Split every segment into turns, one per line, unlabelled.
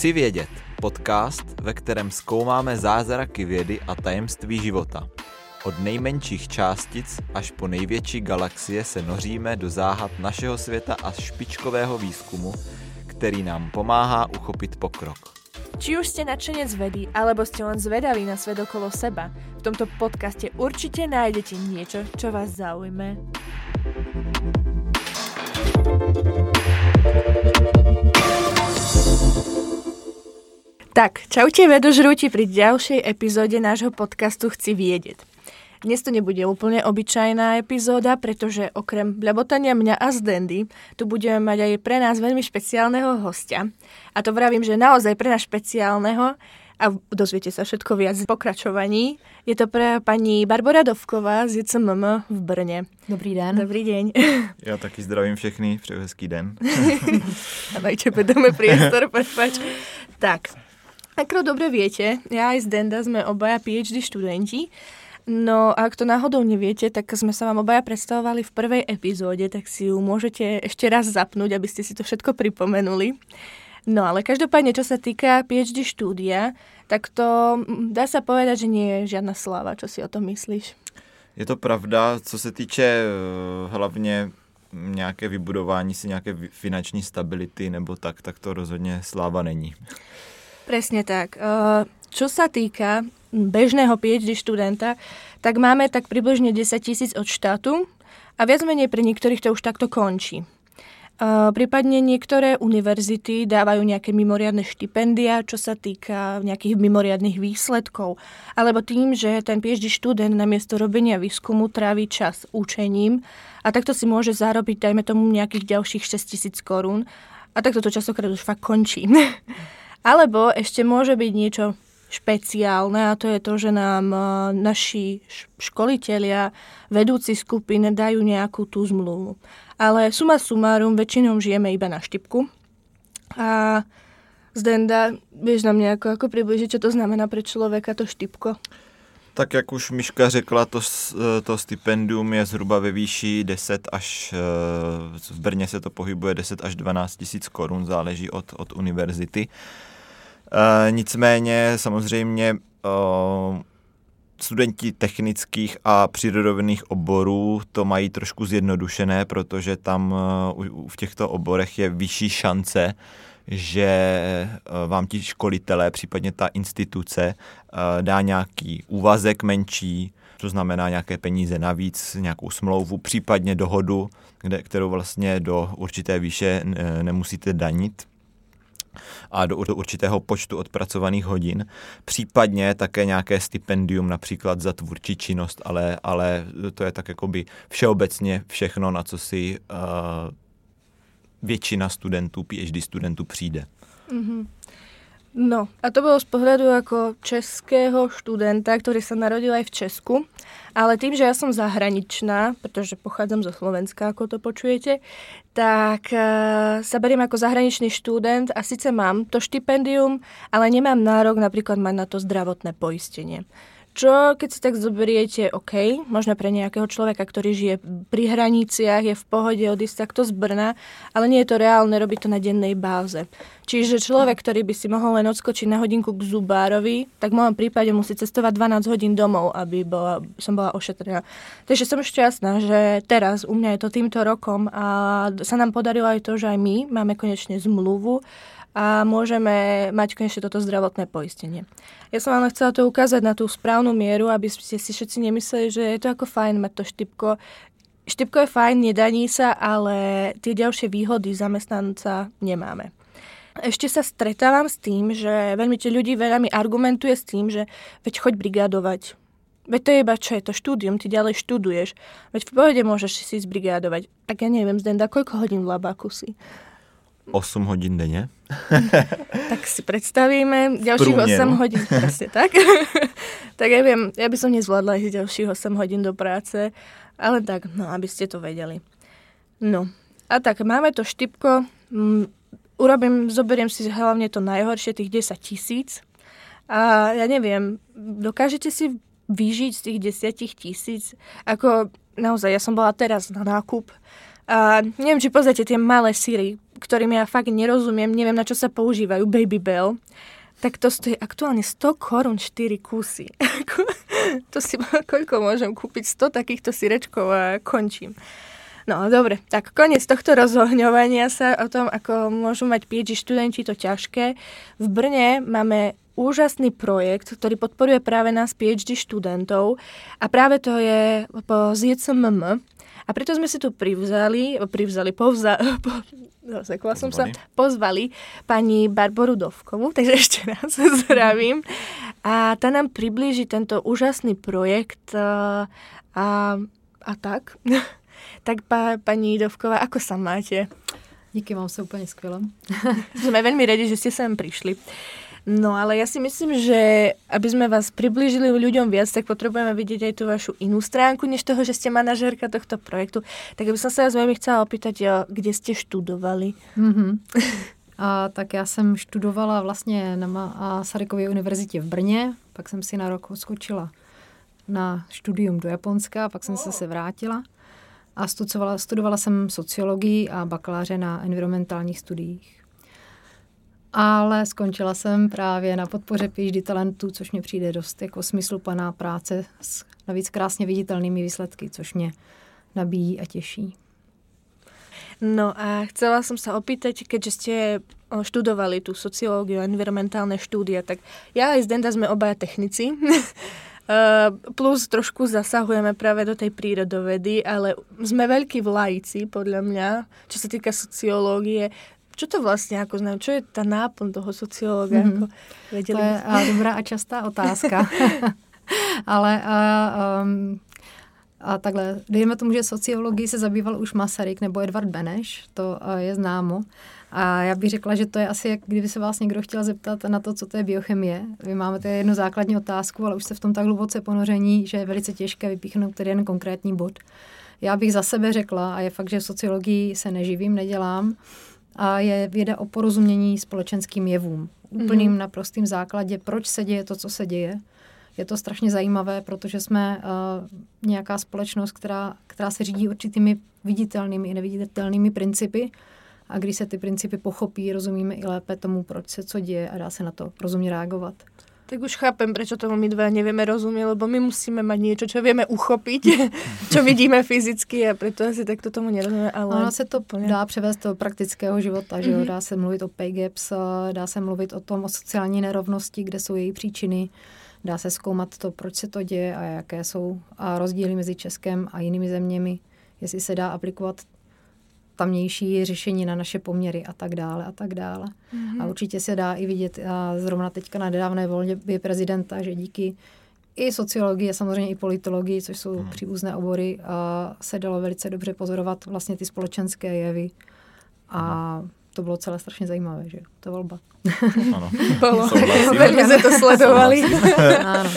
Chci vědět, podcast, ve kterém zkoumáme zázraky vědy a tajemství života. Od nejmenších částic až po největší galaxie se noříme do záhad našeho světa a špičkového výzkumu, který nám pomáhá uchopit pokrok.
Či už ste nadšenec vedy, alebo ste len zvedaví na svet okolo seba, v tomto podcaste určite nájdete niečo, čo vás zaujme. Tak, čaute vedožrúti pri ďalšej epizóde nášho podcastu Chci vědět. Dnes to nebude úplne obyčajná epizóda, pretože okrem bľabotania mňa a Zdendy tu budeme mať aj pre nás veľmi špeciálneho hostia. A to vravím, že naozaj pre nás špeciálneho a dozviete sa všetko viac v pokračovaní. Je to pre pani Barbara Dovková z JCMM v Brně.
Dobrý den.
Dobrý deň.
Já taky zdravím všechny, přeju hezký den.
a tebe dáme priestor, prepač. Tak, ako dobre viete, ja aj z Denda sme obaja PhD študenti. No a ak to náhodou neviete, tak sme sa vám obaja predstavovali v prvej epizóde, tak si ju môžete ešte raz zapnúť, aby ste si to všetko pripomenuli. No ale každopádne, čo sa týka PhD štúdia, tak to mm, dá sa povedať, že nie je žiadna sláva. Čo si o tom myslíš?
Je to pravda, co se týče eh, hlavně nějaké vybudování si nějaké finanční stability nebo tak, tak to rozhodně sláva není.
Presne tak. Eh, čo sa týka bežného PhD študenta, tak máme tak približne 10 tisíc od štátu a viac menej pre niektorých to už takto končí. Uh, prípadne niektoré univerzity dávajú nejaké mimoriadne štipendia, čo sa týka nejakých mimoriadných výsledkov. Alebo tým, že ten PhD študent namiesto robenia výskumu tráví čas učením a takto si môže zarobiť, dajme tomu, nejakých ďalších 6 tisíc korún. A takto to častokrát už fakt končí. Alebo ešte môže byť niečo špeciálne a to je to, že nám e, naši školitelia, vedúci skupín dajú nejakú tú zmluvu. Ale suma sumárum, väčšinou žijeme iba na štipku. A Zdenda, vieš nám nejako ako približiť, čo to znamená pre člověka to štipko?
Tak jak už Miška řekla, to, e, to stipendium je zhruba ve výši 10 až, e, v Brně se to pohybuje 10 až 12 tisíc korun, záleží od, od univerzity. Nicméně samozřejmě uh, studenti technických a přírodovědných oborů to mají trošku zjednodušené, protože tam uh, v těchto oborech je vyšší šance, že vám ti školitelé, případně ta instituce, dá nějaký úvazek menší, to znamená nějaké peníze navíc, nějakou smlouvu, případně dohodu, kde, kterou vlastně do určité výše nemusíte danit a do, do určitého počtu odpracovaných hodin, případně také nějaké stipendium například za tvůrčí činnost, ale, ale to je tak jakoby všeobecně všechno, na co si uh, většina studentů, PhD studentů přijde. Mm-hmm.
No, a to bolo z pohľadu ako českého študenta, ktorý sa narodil aj v Česku. Ale tým, že ja som zahraničná, pretože pochádzam zo Slovenska, ako to počujete, tak uh, sa beriem ako zahraničný študent a síce mám to štipendium, ale nemám nárok napríklad mať na to zdravotné poistenie. Čo, keď si tak zoberiete, OK, možno pre nejakého človeka, ktorý žije pri hraniciach, je v pohode odísť takto z Brna, ale nie je to reálne robiť to na dennej báze. Čiže človek, ktorý by si mohol len odskočiť na hodinku k zubárovi, tak v mojom prípade musí cestovať 12 hodín domov, aby bola, som bola ošetrená. Takže som šťastná, že teraz u mňa je to týmto rokom a sa nám podarilo aj to, že aj my máme konečne zmluvu a môžeme mať konečne toto zdravotné poistenie. Ja som vám chcela to ukázať na tú správnu mieru, aby ste si všetci nemysleli, že je to ako fajn mať to štipko. Štipko je fajn, nedaní sa, ale tie ďalšie výhody zamestnanca nemáme. Ešte sa stretávam s tým, že veľmi ti ľudí veľa mi argumentuje s tým, že veď choď brigádovať. Veď to je iba čo je to štúdium, ty ďalej študuješ. Veď v pohode môžeš si zbrigádovať. Tak ja neviem, Zdenda, koľko hodín v labáku si?
8 hodín denně.
tak si představíme ďalších 8 hodín, presne tak. tak ja viem, ja by som nezvládla ísť ďalších 8 hodín do práce, ale tak, no, aby ste to vedeli. No, a tak máme to štipko, um, urobím, zoberiem si hlavne to najhoršie, tých 10 tisíc. A ja neviem, dokážete si vyžiť z tých 10 tisíc? Ako naozaj, ja som bola teraz na nákup A neviem, či pozrite tie malé síry, ktorým ja fakt nerozumiem, neviem, na čo sa používajú, Baby Bell, tak to stojí aktuálne 100 korún 4 kusy. to si koľko môžem kúpiť 100 takýchto sírečkov a končím. No dobre, tak koniec tohto rozohňovania sa o tom, ako môžu mať PhD študenti to ťažké. V Brne máme úžasný projekt, ktorý podporuje práve nás PhD študentov a práve to je po ZCMM, a preto sme si tu privzali, privzali, povza, po, zasekla som sa, pozvali pani Barboru Dovkovú, takže ešte raz zdravím. A tá nám priblíži tento úžasný projekt a, a, a tak. tak pa, pani Dovková, ako sa máte?
Díky, mám sa úplne skvěle.
Sme veľmi radi, že ste sem prišli. No ale ja si myslím, že aby sme vás priblížili ľuďom viac, tak potrebujeme vidieť aj tú vašu inú stránku, než toho, že ste manažérka tohto projektu. Tak by som sa vás veľmi chcela opýtať, kde ste študovali?
Mm-hmm. A, tak já jsem študovala vlastně na Masarykově univerzitě v Brně, pak jsem si na rok odskočila na studium do Japonska, pak jsem se se vrátila a studovala, studovala jsem sociologii a bakaláře na environmentálních studiích ale skončila jsem právě na podpoře PhD talentů, což mě přijde dost jako smysluplná práce s navíc krásně viditelnými výsledky, což mě nabíjí a těší.
No a chcela som sa opýtať, keďže ste študovali tú sociológiu environmentálne štúdie, tak ja aj Zdenda sme obaja technici. Plus trošku zasahujeme práve do tej prírodovedy, ale sme veľkí vlajci, podľa mňa, čo sa týka sociológie čo to vlastně jako znamená? Čo je ta náplň toho sociologa? Mm-hmm. Jako,
věděli to je a, dobrá a častá otázka. Ale a, um, a takhle, dejme tomu, že sociologii se zabýval už Masaryk nebo Edvard Beneš, to je známo. A já bych řekla, že to je asi, jak kdyby se vás někdo chtěl zeptat na to, co to je biochemie. Vy máme tady jednu základní otázku, ale už jste v tom tak hluboce ponoření, že je velice těžké vypíchnout tady jen konkrétní bod. Já bych za sebe řekla, a je fakt, že sociologii se neživím, nedělám, a je věda o porozumění společenským jevům. Úplným mm-hmm. naprostým základě, proč se děje to, co se děje. Je to strašně zajímavé, protože jsme uh, nějaká společnost, která, která se řídí určitými viditelnými i neviditelnými principy. A když se ty principy pochopí, rozumíme i lépe tomu, proč se co děje a dá se na to rozumně reagovat.
Tak už chápem, prečo tomu my dva nevieme rozumieť, lebo my musíme mať niečo, čo vieme uchopiť, čo vidíme fyzicky a preto asi takto tomu nerozumieme. Ale...
Ono se to dá převést do praktického života, že jo? Mhm. dá se mluvit o pay gaps, dá se mluvit o tom, o sociální nerovnosti, kde jsou její příčiny, dá se zkoumat to, proč se to děje a jaké jsou a rozdíly mezi Českem a jinými zeměmi, jestli se dá aplikovat tamnější řešení na naše poměry a tak dále a tak dále. Mm-hmm. A určitě se dá i vidět a zrovna teďka na nedávné volbě prezidenta, že díky i sociologii a samozřejmě i politologii, což jsou mm. příbuzné obory, a se dalo velice dobře pozorovat vlastně ty společenské jevy. A mm. to bylo celé strašně zajímavé, že to volba.
Ano. Bylo. Velmi se to sledovali. ano.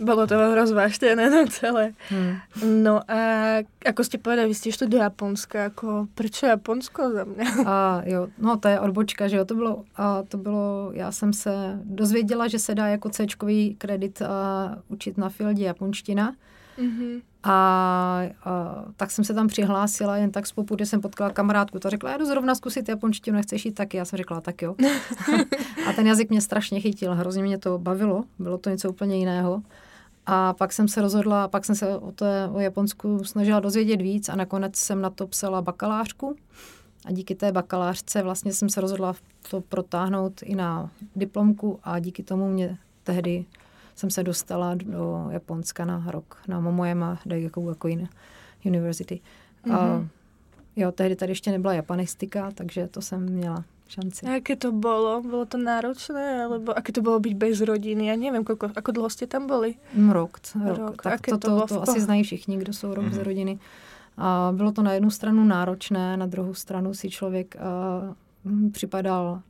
Bolo to rozváštené no celé. Hmm. No a ako ste povedali, vy ste šli do Japonska, ako prečo Japonsko za mě?
A jo, no to je odbočka, že jo, to bylo, a to bylo, já jsem se dozvěděla, že se dá jako c kredit a, učit na Fieldě japonština. Mm-hmm. A, a tak jsem se tam přihlásila, jen tak z popudy jsem potkala kamarádku, ta řekla, já jdu zrovna zkusit japonštinu, nechceš jít taky? Já jsem řekla, tak jo. a ten jazyk mě strašně chytil, hrozně mě to bavilo, bylo to něco úplně jiného. A pak jsem se rozhodla, pak jsem se o, té, o Japonsku snažila dozvědět víc a nakonec jsem na to psala bakalářku. A díky té bakalářce vlastně jsem se rozhodla to protáhnout i na diplomku a díky tomu mě tehdy jsem se dostala do Japonska na rok na Momoyama Daigakugakuin University. Mm-hmm. A mhm. jo, tehdy tady ještě nebyla japanistika, takže to jsem měla šanci.
A jaké to bylo? Bylo to náročné? Alebo aké to bylo být bez rodiny? Já nevím, kolko, ako dlouho jste tam byli?
Mm, rok. rok. rok. Tak to, to, to, to asi znají všichni, kdo jsou rok mm-hmm. z rodiny. A bylo to na jednu stranu náročné, na druhou stranu si člověk uh, připadal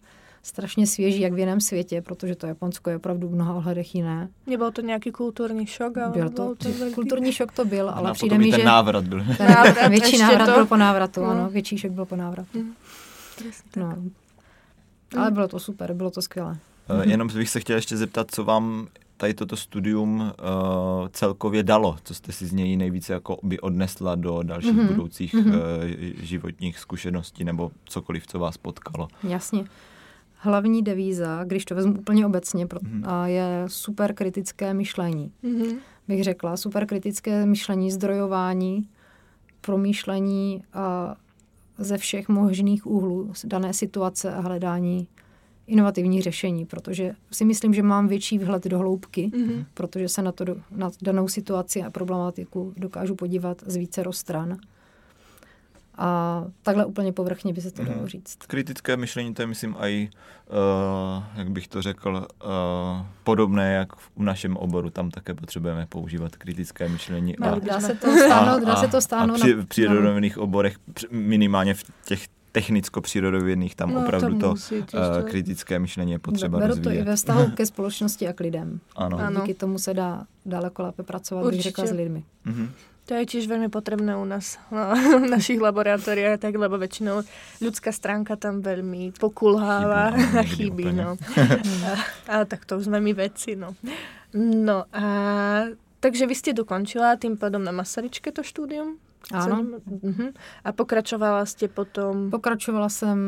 strašně svěží, jak v jiném světě, protože to Japonsko je opravdu v mnoha ohledech jiné.
Nebyl to nějaký kulturní šok? Ale
byl to, to velký... kulturní šok to byl, ale
no,
přijde mi,
že... návrat byl.
Ten návrat, větší návrat to... byl po návratu, no. ano, větší šok byl po návratu. Mm. No. Ale bylo to super, bylo to skvělé.
Uh, jenom bych se chtěl ještě zeptat, co vám tady toto studium uh, celkově dalo? Co jste si z něj nejvíce jako by odnesla do dalších mm-hmm. budoucích mm-hmm. Uh, životních zkušeností nebo cokoliv, co vás potkalo?
Jasně. Hlavní devíza, když to vezmu úplně obecně, mm-hmm. je super kritické myšlení. Mm-hmm. Bych řekla, super kritické myšlení, zdrojování, promýšlení uh, ze všech možných úhlů dané situace a hledání inovativní řešení, protože si myslím, že mám větší vhled do hloubky, mm-hmm. protože se na, to, na danou situaci a problematiku dokážu podívat z více stran. A takhle úplně povrchně by se to dalo mhm. říct.
Kritické myšlení, to je myslím i, uh, jak bych to řekl, uh, podobné jak v našem oboru. Tam také potřebujeme používat kritické myšlení.
No, a, dá se to stáhnout, dá se to stáhnout.
A při, v přírodovědných oborech, minimálně v těch technicko-přírodovědných, tam no, opravdu to, musí, to uh, kritické myšlení je potřeba Beru rozvíjet.
to i ve vztahu ke společnosti a k lidem. Ano. ano. Díky tomu se dá daleko lépe pracovat, Určitě. bych řekla, s lidmi. Mm-hmm.
To je tiež veľmi potrebné u nás, no, v našich laboratóriách, tak, lebo väčšinou ľudská stránka tam veľmi pokulháva a chybí. No. a, a tak to sme my veci. No. no a takže vy ste dokončila tým pádom na Masaryčke to štúdium?
Ano.
Uh-huh. A pokračovala jste potom?
Pokračovala jsem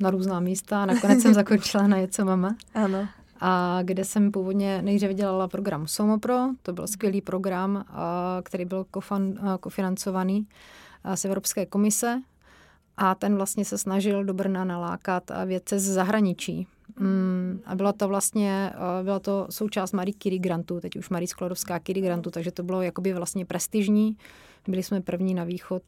na různá místa a nakonec jsem zakončila na Jeco Mama.
Ano
a kde jsem původně nejdříve dělala program Somopro, to byl skvělý program, který byl kofan, kofinancovaný z Evropské komise a ten vlastně se snažil do Brna nalákat vědce z zahraničí. Mm, a byla to vlastně, byla to součást Marie Curie grantu, teď už Marie Sklodovská Curie grantu, takže to bylo jakoby vlastně prestižní. Byli jsme první na východ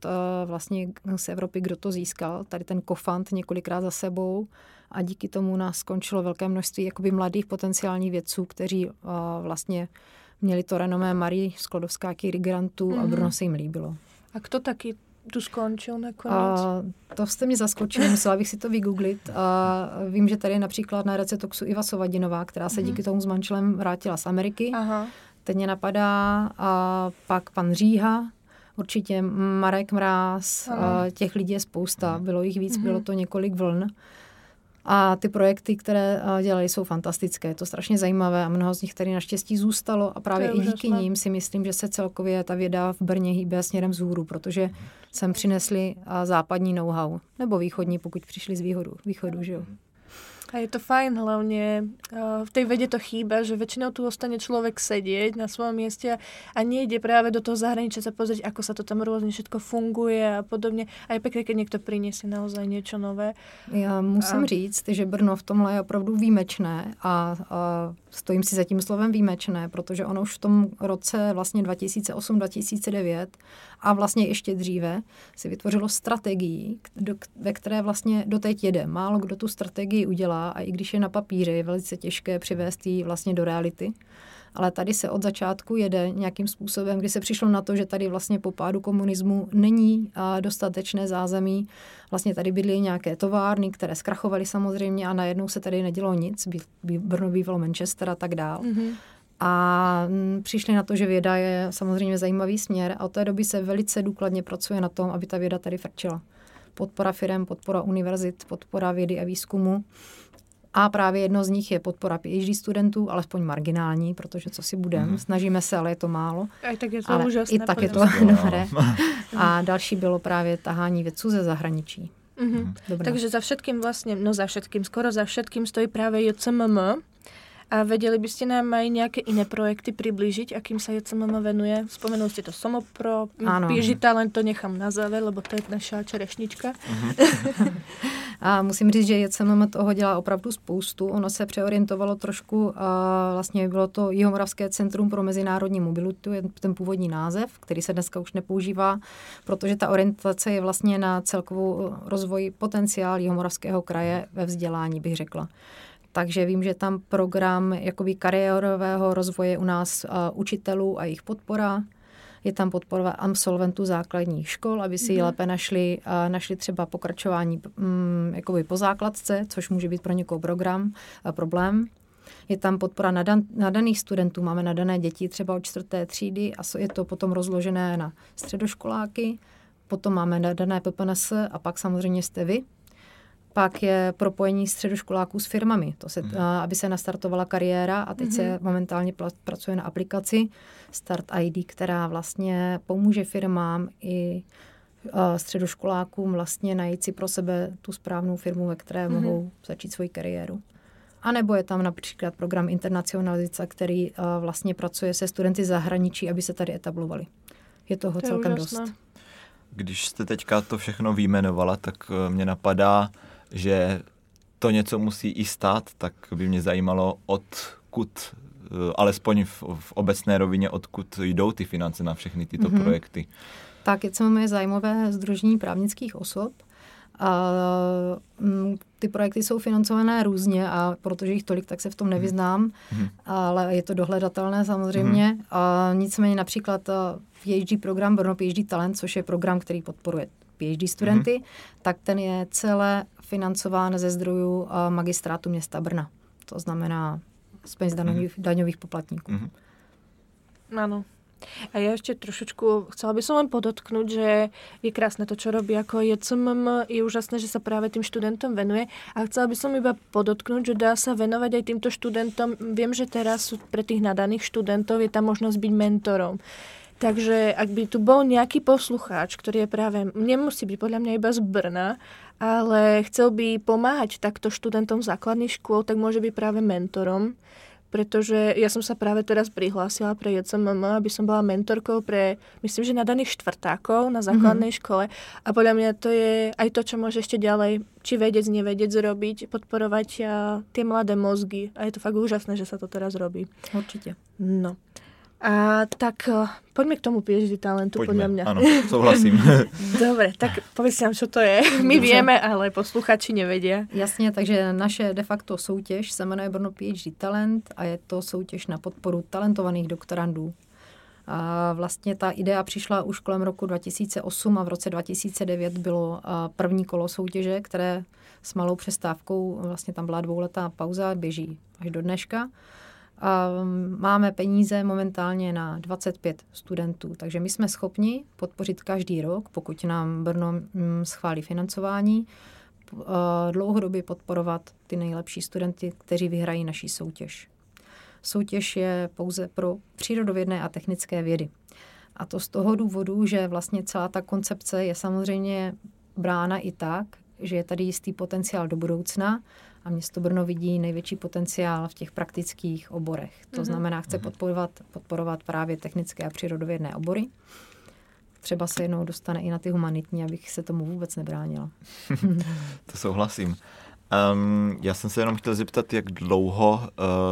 vlastně z Evropy, kdo to získal, tady ten kofant několikrát za sebou a díky tomu nás skončilo velké množství jakoby mladých potenciálních vědců, kteří uh, vlastně měli to renomé Marie Sklodovská Curie grantů mm-hmm. a mhm. Brno se jim líbilo.
A kdo taky tu skončil nakonec? A
to jste mě zaskočili, musela bych si to vygooglit. A vím, že tady je například na recetoxu Iva Sovadinová, která se mm-hmm. díky tomu s manželem vrátila z Ameriky. Aha. Teď mě napadá a pak pan Říha, určitě Marek Mráz, a těch lidí je spousta, bylo jich víc, mm-hmm. bylo to několik vln. A ty projekty, které dělají, jsou fantastické. Je to strašně zajímavé a mnoho z nich tady naštěstí zůstalo a právě i díky ním si myslím, že se celkově ta věda v Brně hýbe směrem vzhůru, protože sem přinesli západní know-how, nebo východní, pokud přišli z východu, východu že jo.
A je to fajn, hlavne v tej vede to chýba, že väčšinou tu ostane človek sedieť na svojom mieste a nejde práve do toho zahraničia sa pozrieť, ako sa to tam rôzne všetko funguje a podobne. A je pekné, keď niekto priniesie naozaj niečo nové.
Já musím a... říct, že Brno v tomhle je opravdu výjimečné a, a stojím si za tím slovem výjimečné, protože ono už v tom roce vlastně 2008-2009 a vlastně ještě dříve si vytvořilo strategii, do, ve které vlastně doteď jede. Málo kdo tu strategii udělá a i když je na papíře, je velice těžké přivést ji vlastně do reality. Ale tady se od začátku jede nějakým způsobem, kdy se přišlo na to, že tady vlastně po pádu komunismu není dostatečné zázemí. Vlastně tady bydly nějaké továrny, které zkrachovaly samozřejmě a najednou se tady nedělo nic. Brno bývalo Manchester a tak dál. Mm-hmm. A mm, přišli na to, že věda je samozřejmě zajímavý směr a od té doby se velice důkladně pracuje na tom, aby ta věda tady frčila. Podpora firm, podpora univerzit, podpora vědy a výzkumu. A právě jedno z nich je podpora PhD studentů, alespoň marginální, protože co si budeme, mm. snažíme se, ale je to málo.
A tak je to ale úžasné.
I tak je to dobré. A další bylo právě tahání vědců ze zahraničí.
Mm-hmm. Takže za všetkým vlastně, no za všetkým, skoro za všetkým stojí právě JCMM, a vedeli by ste nám aj nejaké iné projekty priblížiť, akým sa JCMM venuje? Spomenuli ste to Somopro, Pěžita, len to nechám na záver, lebo to je naša čerešnička. Uh-huh.
a musím říct, že JCMM toho dělá opravdu spoustu. Ono se přeorientovalo trošku, a vlastně bylo to Jihomoravské centrum pro mezinárodní mobilitu, je ten původní název, který se dneska už nepoužívá, protože ta orientace je vlastně na celkovou rozvoj potenciál Jihomoravského kraje ve vzdělání, bych řekla. Takže vím, že tam program jakoby kariérového rozvoje u nás uh, učitelů a jejich podpora. Je tam podpora absolventů základních škol, aby si mm-hmm. lépe našli, uh, našli třeba pokračování um, jakoby po základce, což může být pro někoho program, uh, problém. Je tam podpora nadan, nadaných studentů, máme nadané děti třeba od čtvrté třídy a je to potom rozložené na středoškoláky. Potom máme nadané PPNS a pak samozřejmě jste vy, Pak je propojení středoškoláků s firmami, to se, mm. aby se nastartovala kariéra a teď mm. se mhm. momentálně pracuje na aplikaci Start ID, která vlastně pomůže firmám i středoškolákům vlastně najít si pro sebe tu správnou firmu, ve které mm. mohou začít svoji kariéru. A nebo je tam například program internacionalizace, který vlastně pracuje se studenty zahraničí, aby se tady etablovali. Je toho to celkem úžasné. dost.
Když jste teďka to všechno výjmenovala, tak e, mě napadá, že to něco musí i stát, tak by mě zajímalo, odkud, e, alespoň v, v obecné rovině, odkud jdou ty finance na všechny tyto mm-hmm. projekty.
Tak, je zájmové združení právnických osob, a mm, ty projekty jsou financované různě a protože jich tolik, tak se v tom nevyznám, mm. ale je to dohledatelné samozřejmě. Mm. A nicméně například PhD program Brno PhD Talent, což je program, který podporuje PhD studenty, mm. tak ten je celé financován ze zdrojů magistrátu města Brna. To znamená z peněz daňových, mm. daňových poplatníků. Mm.
Ano. A ja ešte trošičku, chcela by som len podotknúť, že je krásne to, čo robí ako JCMM, je úžasné, že sa práve tým študentom venuje a chcela by som iba podotknúť, že dá sa venovať aj týmto študentom. Viem, že teraz sú pre tých nadaných študentov je tam možnosť byť mentorom. Takže ak by tu bol nejaký poslucháč, ktorý je práve, nemusí byť podľa mňa iba z Brna, ale chcel by pomáhať takto študentom základných škôl, tak môže byť práve mentorom pretože ja som sa práve teraz prihlásila pre JCMM, aby som bola mentorkou pre, myslím, že nadaných štvrtákov na základnej mm-hmm. škole a podľa mňa to je aj to, čo môže ešte ďalej, či vedec, nevedec robiť, podporovať a, tie mladé mozgy a je to fakt úžasné, že sa to teraz robí.
Určite.
No. A tak eh, poďme k tomu PhD talentu, poďme, podľa mňa.
Áno, souhlasím.
Dobre, tak povedz nám, čo to je. My Dobře. vieme, ale posluchači nevedia.
Jasně, takže naše de facto soutěž se jmenuje Brno PhD Talent a je to soutěž na podporu talentovaných doktorandů. A vlastně ta idea přišla už kolem roku 2008 a v roce 2009 bylo eh, první kolo soutěže, které s malou přestávkou, vlastně tam byla dvouletá pauza, běží až do dneška. A máme peníze momentálně na 25 studentů, takže my jsme schopni podpořit každý rok, pokud nám Brno mm, schválí financování, dlouhodobě podporovat ty nejlepší studenty, kteří vyhrají naší soutěž. Soutěž je pouze pro přírodovědné a technické vědy. A to z toho důvodu, že vlastně celá ta koncepce je samozřejmě brána i tak, že je tady jistý potenciál do budoucna a město Brno vidí největší potenciál v těch praktických oborech. To mm-hmm. znamená, chce mhm. podporovat, podporovat právě technické a přírodovědné obory. Třeba se jednou dostane i na ty humanitní, abych se tomu vůbec nebránila.
to souhlasím. Um, já jsem se jenom chtěl zeptat, jak dlouho uh,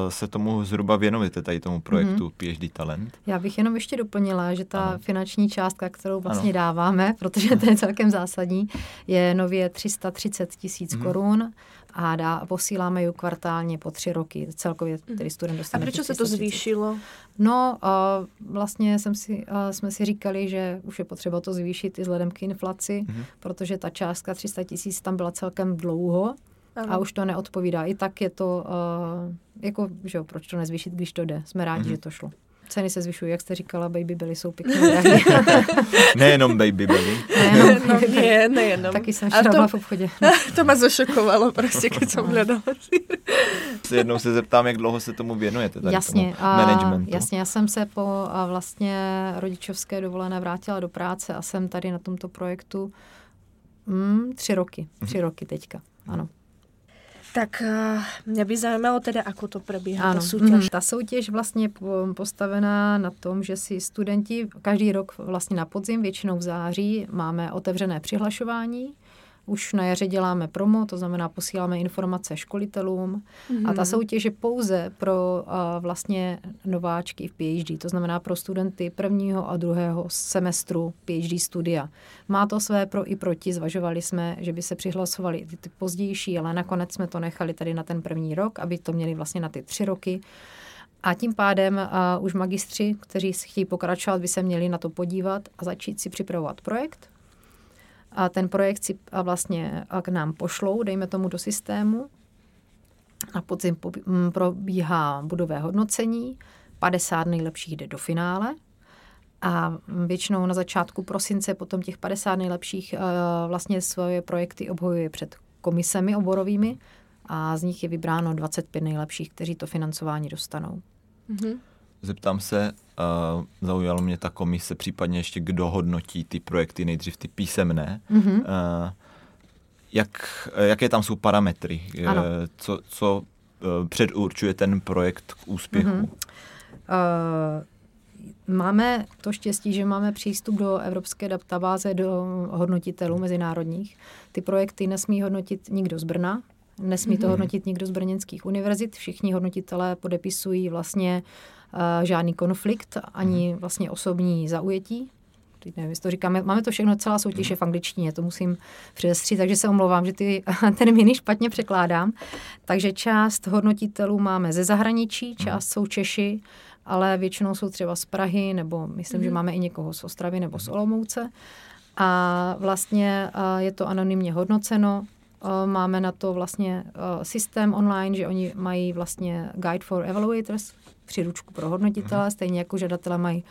se tomu zhruba věnujete, tady tomu projektu mm-hmm. PhD Talent?
Já bych jenom ještě doplnila, že ta ano. finanční částka, kterou vlastně ano. dáváme, protože to je celkem zásadní, je nově 330 tisíc mm-hmm. korun a dá, posíláme ji kvartálně po tři roky. Celkově mhm. tedy student dostane.
A proč se to zvýšilo?
No, uh, vlastně jsem si, uh, jsme si říkali, že už je potřeba to zvýšit i vzhledem k inflaci, mm-hmm. protože ta částka 300 tisíc tam byla celkem dlouho ano. a už to neodpovídá. I tak je to, uh, jako, že jo, proč to nezvýšit, když to jde. Jsme rádi, mm-hmm. že to šlo. Ceny se zvyšují, jak jste říkala, baby belly jsou pěkně drahé.
nejenom baby belly.
Nejenom, no, nie, nejenom.
Taky jsem to, v obchodě.
to mě zašokovalo prostě, když jsem hledala.
jednou se zeptám, jak dlouho se tomu věnujete, tady jasně, tomu managementu.
Jasně, já jsem se po a vlastně rodičovské dovolené vrátila do práce a jsem tady na tomto projektu mm, tři roky. Tři mm roky teďka, ano.
Tak eh, mě by zajímalo teda, ako to probíhá ano. ta soutěž. Mm,
ta soutěž vlastně postavená na tom, že si studenti každý rok vlastně na podzim, většinou v září, máme otevřené přihlašování už na jaře děláme promo, to znamená posíláme informace školitelům mm-hmm. a ta mhm. soutěž je pouze pro uh, vlastně nováčky v PhD, to znamená pro studenty prvního a druhého semestru PhD studia. Má to své pro i proti, zvažovali jsme, že by se přihlasovali ty, ty pozdější, ale nakonec jsme to nechali tady na ten první rok, aby to měli vlastně na ty tři roky. A tím pádem uh, už magistři, kteří chtějí pokračovat, by se měli na to podívat a začít si připravovat projekt a ten projekt si vlastně k nám pošlou, dejme tomu do systému. A podzim probíhá budové hodnocení, 50 nejlepších jde do finále a většinou na začátku prosince potom těch 50 nejlepších vlastně svoje projekty obhojuje před komisemi oborovými a z nich je vybráno 25 nejlepších, kteří to financování dostanou.
Mm-hmm. Zeptám se, uh, zaujalo mě ta komise, případně ještě kdo hodnotí ty projekty, nejdřív ty písemné. Mm-hmm. Uh, jak, jaké tam jsou parametry? Ano. Co, co uh, předurčuje ten projekt k úspěchu? Mm-hmm. Uh,
Máme to štěstí, že máme přístup do evropské databáze do hodnotitelů mezinárodních. Ty projekty nesmí hodnotit nikdo z Brna, nesmí to mhm. hodnotit nikdo z brněnských univerzit. Všichni hodnotitelé podepisují vlastně uh, žádný konflikt, ani mhm. vlastně osobní zaujetí. Teď nevím, to říkáme, máme to všechno, celá soutěž je v angličtině, to musím předestřít, takže se omlouvám, že ty termíny špatně překládám. Takže část hodnotitelů máme ze zahraničí, mhm. část jsou Češi, ale většinou jsou třeba z Prahy, nebo myslím, mm-hmm. že mhm. máme i někoho z Ostravy nebo z Olomouce. A vlastně je to anonymně hodnoceno. Máme na to vlastně systém online, že oni mají vlastně Guide for Evaluators, příručku pro hodnotitele, mhm. stejně jako žadatelé mají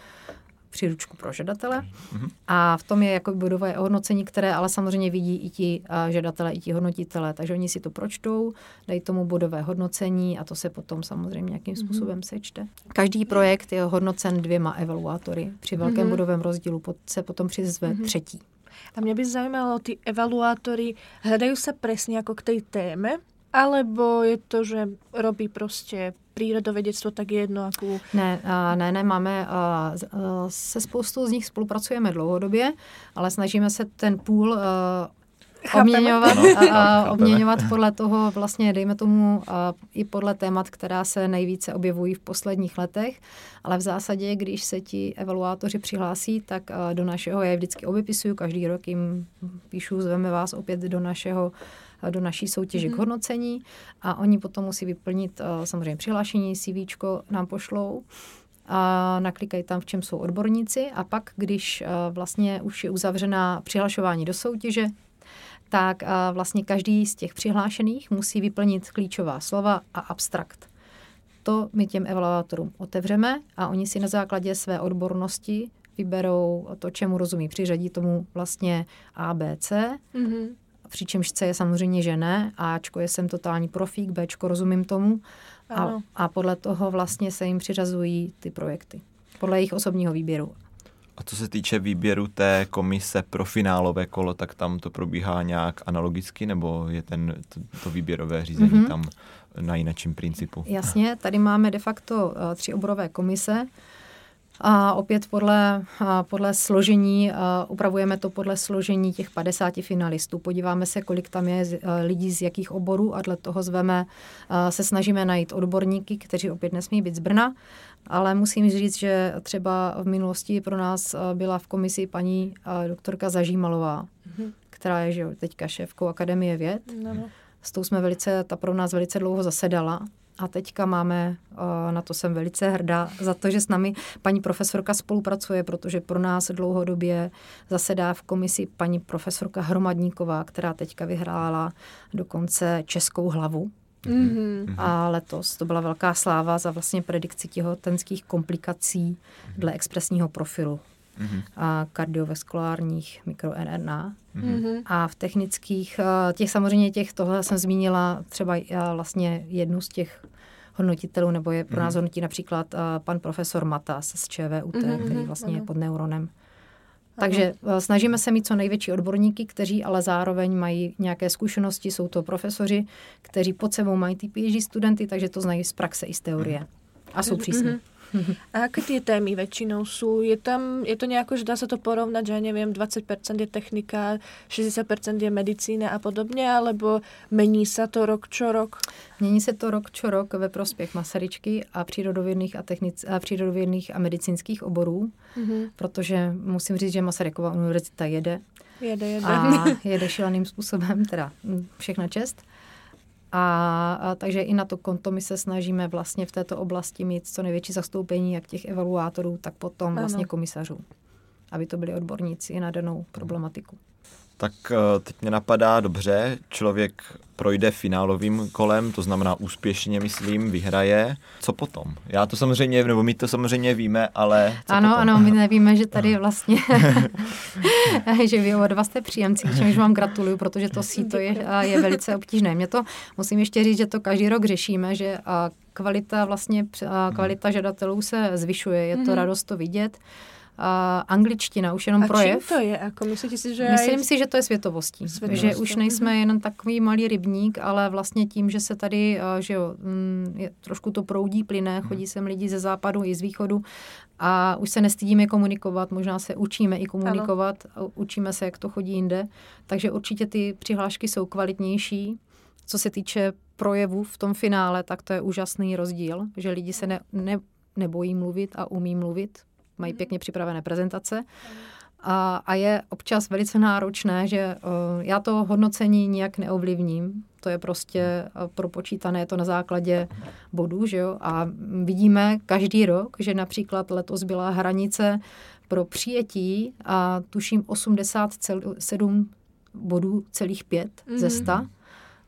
příručku pro žadatele. Mm-hmm. A v tom je jako bodové hodnocení, které ale samozřejmě vidí i ti žadatelé, i ti hodnotitelé. Takže oni si to pročtou, dají tomu bodové hodnocení a to se potom samozřejmě nějakým mhm. způsobem mm-hmm. sečte. Každý projekt je hodnocen dvěma evaluátory. Při velkém mm-hmm. bodovém rozdílu se potom přizve mm-hmm. třetí.
A mě by zajímalo, ty evaluátory hledají se přesně jako k té téme, alebo je to, že robí prostě přírodovědectvo tak jedno, jakou...
Ne, ne, ne, máme, se spoustou z nich spolupracujeme dlouhodobě, ale snažíme se ten půl obměňovat, a, obměňovat podle toho, vlastně dejme tomu a, i podle témat, která se nejvíce objevují v posledních letech, ale v zásadě, když se ti evaluátoři přihlásí, tak a, do našeho, já je vždycky obypisuju, každý rok jim píšu, zveme vás opět do našeho do naší soutěže mm-hmm. k mhm. hodnocení a oni potom musí vyplnit uh, samozřejmě přihlášení, CV nám pošlou a naklikají tam, v čem jsou odborníci a pak, když uh, vlastně už je uzavřená přihlašování do soutěže, tak uh, vlastně každý z těch přihlášených musí vyplnit klíčová slova a abstrakt. To my těm evaluátorům otevřeme a oni si na základě své odbornosti vyberou to, čemu rozumí, přiřadí tomu vlastně ABC mm-hmm přičemž C je samozřejmě, že ne, Ačko je jsem totální profík, Bčko rozumím tomu a, a podle toho vlastně se jim přiřazují ty projekty, podle jejich osobního výběru.
A co se týče výběru té komise pro finálové kolo, tak tam to probíhá nějak analogicky, nebo je ten, to, to výběrové řízení mm-hmm. tam na jinečím principu?
Jasně, tady máme de facto uh, tři oborové komise. A opět podle, podle složení, upravujeme to podle složení těch 50 finalistů. Podíváme se, kolik tam je lidí z jakých oborů a dle toho zveme, se snažíme najít odborníky, kteří opět nesmí být z Brna, ale musím říct, že třeba v minulosti pro nás byla v komisi paní doktorka Zažímalová, mm-hmm. která je že teďka šéfkou Akademie věd. No. S tou jsme velice, ta pro nás velice dlouho zasedala a teďka máme, eh, na to jsem velice hrdá, za to, že s námi paní profesorka spolupracuje, protože pro nás dlouhodobě zasedá v komisi paní profesorka Hromadníková, která teďka vyhrála dokonce českou hlavu. Mm-hmm. A letos to byla velká sláva za vlastně predikci těhotenských komplikací dle expresního profilu mm-hmm. a kardiovaskulárních mikroRNA. Mm-hmm. A v technických, eh, těch samozřejmě těch, tohle jsem zmínila třeba vlastně jednu z těch hodnotitelů, nebo je pro nás mm-hmm. hodnotí například uh, pan profesor Matas z ČVUT, mm-hmm. který vlastně je pod neuronem. Takže uh, snažíme se mít co největší odborníky, kteří ale zároveň mají nějaké zkušenosti, jsou to profesoři, kteří pod sebou mají ty PhD studenty, takže to znají z praxe i z teorie. A jsou přísní. Mm-hmm.
A jaké ty témy většinou jsou? Je tam, je to nějak, že dá se to porovnat, že nevím, 20% je technika, 60% je medicína a podobně, alebo mení se to rok čo rok?
Mění se to rok čo rok ve prospěch Masaryčky a přírodovědných a, technic, a, přírodovědných a medicínských oborů, mm-hmm. protože musím říct, že Masarykova univerzita jede.
Jede, jede.
A jede šileným způsobem, teda všechna čest. A, a takže i na to konto my se snažíme vlastně v této oblasti mít co největší zastoupení jak těch evaluátorů, tak potom ano. vlastně komisařů, aby to byli odborníci na danou problematiku.
Tak eh, teď mě napadá dobře, člověk projde finálovým kolem, to znamená úspěšně, myslím, vyhraje. Co potom? Já to samozřejmě, nebo my to samozřejmě víme, ale co
Ano,
potom?
ano, my nevíme, že tady vlastně, že vy od vás jste příjemci, čímž vám gratuluju, protože to síto je, je velice obtížné. Mě to, musím ještě říct, že to každý rok řešíme, že kvalita vlastně, kvalita žadatelů se zvyšuje, je to mm-hmm. radost to vidět angličtina, už jenom
a
projev.
to je? Ako myslíte si, že
Myslím aj... si, že to je světovostí. Světovost. Že už nejsme jenom takový malý rybník, ale vlastně tím, že se tady, uh, že jo, mm, je, trošku to proudí, plyne, hmm. chodí sem lidi ze západu i z východu a už se nestydíme komunikovat, možná se učíme i komunikovat, ano. učíme se, jak to chodí jinde, takže určitě ty přihlášky jsou kvalitnější. Co se týče projevu v tom finále, tak to je úžasný rozdíl, že lidi se ne, ne, nebojí mluvit a umí mluvit mají pěkně připravené prezentace. A, a je občas velice náročné, že uh, já to hodnocení nijak neovlivním. To je prostě uh, propočítané, je to na základě bodů, že jo? A vidíme každý rok, že například letos byla hranice pro přijetí a tuším 87 bodů celých pět mm-hmm. ze 100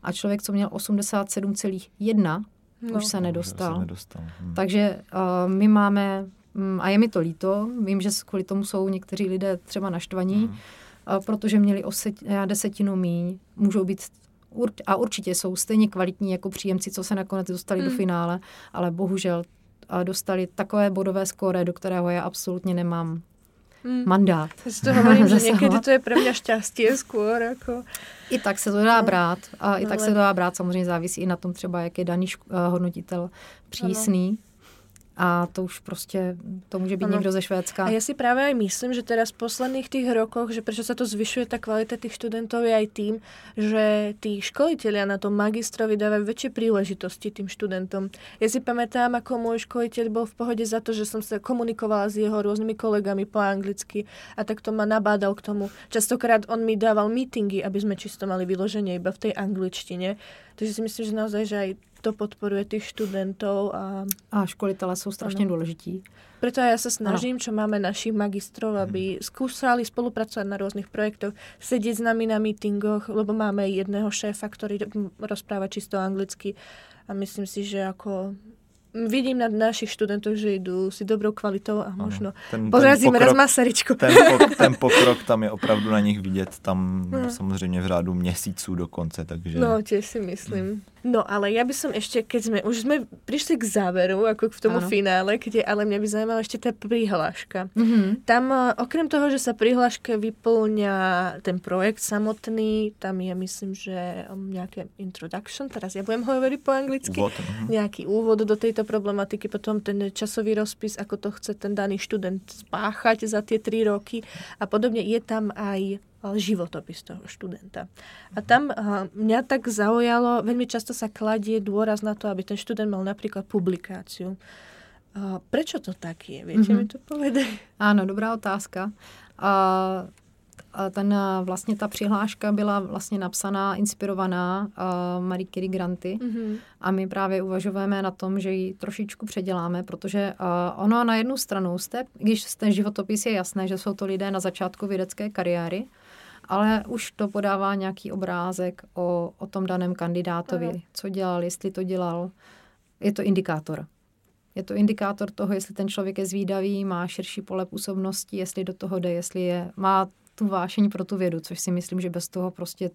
a člověk, co měl 87,1, no. už se nedostal. Se nedostal. Hmm. Takže uh, my máme a je mi to líto, vím, že kvůli tomu jsou někteří lidé třeba naštvaní, mm. protože měli o desetinu míň, můžou být a určitě jsou stejně kvalitní jako příjemci, co se nakonec dostali mm. do finále, ale bohužel dostali takové bodové skóre, do kterého já absolutně nemám mm. mandát.
Já si to hovorím, že někdy to je pro mě šťastie skôr. Jako...
I tak se to dá brát. A i tak se to dá brát, samozřejmě závisí i na tom třeba, jak je daný šk- eh, hodnotitel přísný. Ano a to už prostě, to může být ano. někdo ze Švédska.
A ja si práve aj myslím, že teraz v posledných tých rokoch, že prečo sa to zvyšuje tá kvalita tých študentov je aj tým, že tí školiteľia na tom magistrovi dávajú väčšie príležitosti tým študentom. Ja si pamätám, ako môj školiteľ bol v pohode za to, že som sa komunikovala s jeho rôznymi kolegami po anglicky a tak to ma nabádal k tomu. Častokrát on mi dával meetingy, aby sme čisto mali vyloženie iba v tej angličtine. Takže si myslím, že naozaj, že aj to podporuje tých študentov. A,
a školitele jsou strašně důležití.
Preto ja sa snažím, ano. čo máme našich magistrov, aby mhm. skúsali spolupracovať na rôznych projektoch, sedieť s nami na meetingoch, lebo máme jedného šéfa, ktorý rozpráva čisto anglicky a myslím si, že ako vidím na našich študentov, že idú si dobrou kvalitou a možno ten, porazíme raz Masaryčku.
Ten, pok, ten pokrok tam je opravdu na nich vidět, tam no. samozřejmě v řádu měsíců dokonce, takže...
No, tiež si myslím. No, ale ja by som ešte, keď sme, už sme prišli k záveru, ako k tomu ano. finále, kde, ale mňa by zaujímala ešte tá prihláška. Mm-hmm. Tam, eh, okrem toho, že sa prihláška vyplňa ten projekt samotný, tam je, myslím, že um, nejaké introduction, teraz ja budem hovoriť po anglicky, úvod, uh-huh. nejaký úvod do tejto problematiky, potom ten časový rozpis, ako to chce ten daný študent spáchať za tie tri roky a podobne. Je tam aj životopis toho študenta. A tam mňa tak zaujalo, veľmi často sa kladie dôraz na to, aby ten študent mal napríklad publikáciu. Prečo to tak je? Viete mm-hmm. mi to povedať?
Áno, dobrá otázka. A ten, vlastně ta přihláška byla vlastně napsaná, inspirovaná uh, Marie Curie Granty mm-hmm. a my právě uvažujeme na tom, že ji trošičku předěláme, protože uh, ono na jednu stranu jste, když ten životopis je jasné, že jsou to lidé na začátku vědecké kariéry, ale už to podává nějaký obrázek o, o tom daném kandidátovi, Aha. co dělal, jestli to dělal. Je to indikátor. Je to indikátor toho, jestli ten člověk je zvídavý, má širší pole působnosti, jestli do toho jde, jestli je, má tu vášení pro tu vědu, což si myslím, že bez toho prostě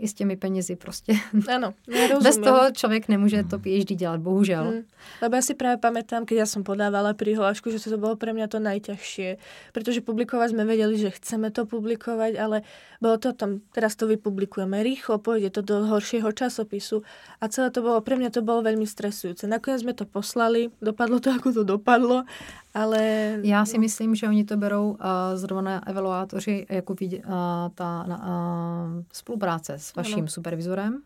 i s těmi penězi prostě.
Ano,
Bez toho člověk nemůže to PhD dělat, bohužel. Hmm.
Lebo ja si práve pamätám, keď ja som podávala prihlášku, že to bolo pre mňa to najťažšie, pretože publikovať sme vedeli, že chceme to publikovať, ale bolo to tam, teraz to vypublikujeme rýchlo, pôjde to do horšieho časopisu a celé to bolo, pre mňa to bolo veľmi stresujúce. Nakoniec sme to poslali, dopadlo to, ako to dopadlo ale...
Já si myslím, že oni to berou uh, zrovna evaluátoři jako vidě, uh, ta uh, spolupráce s vaším ano. supervizorem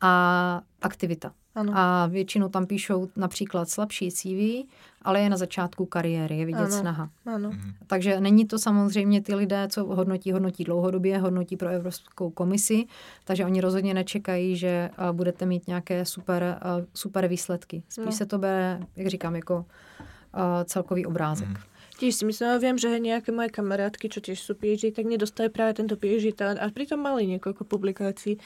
a aktivita. Ano. A většinou tam píšou například slabší CV, ale je na začátku kariéry, je vidět ano. snaha.
Ano. Mhm.
Takže není to samozřejmě ty lidé, co hodnotí, hodnotí dlouhodobě, hodnotí pro Evropskou komisi, takže oni rozhodně nečekají, že uh, budete mít nějaké super, uh, super výsledky. Spíš no. se to bere, jak říkám, jako celkový obrázek. Mm.
Tiež si myslím, ale viem, že nejaké moje kamarátky, čo tiež sú PhD, tak nedostali práve tento PhD talent. A pritom mali niekoľko publikácií,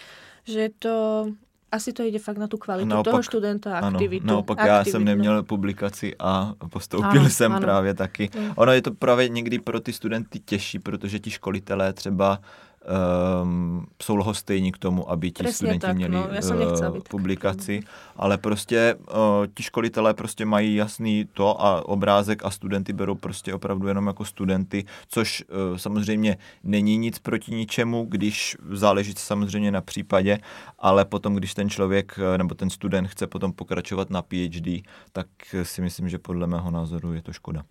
že to asi to jde fakt na tu kvalitu naopak, toho studenta a aktivitu.
Ano, naopak aktivitu. já jsem neměl publikaci a postoupil ano, jsem ano. právě taky. Ono je to právě někdy pro ty studenty těžší, protože ti školitelé třeba um, jsou lhostejní k tomu, aby ti Presně studenti tak, měli no. uh, publikaci, tak. ale prostě uh, ti školitelé prostě mají jasný to a obrázek a studenty berou prostě opravdu jenom jako studenty, což uh, samozřejmě není nic proti ničemu, když záleží samozřejmě na případě, ale potom, když ten člověk nebo ten student chce potom pokračovat na PhD, tak si myslím, že podle mého názoru je to škoda.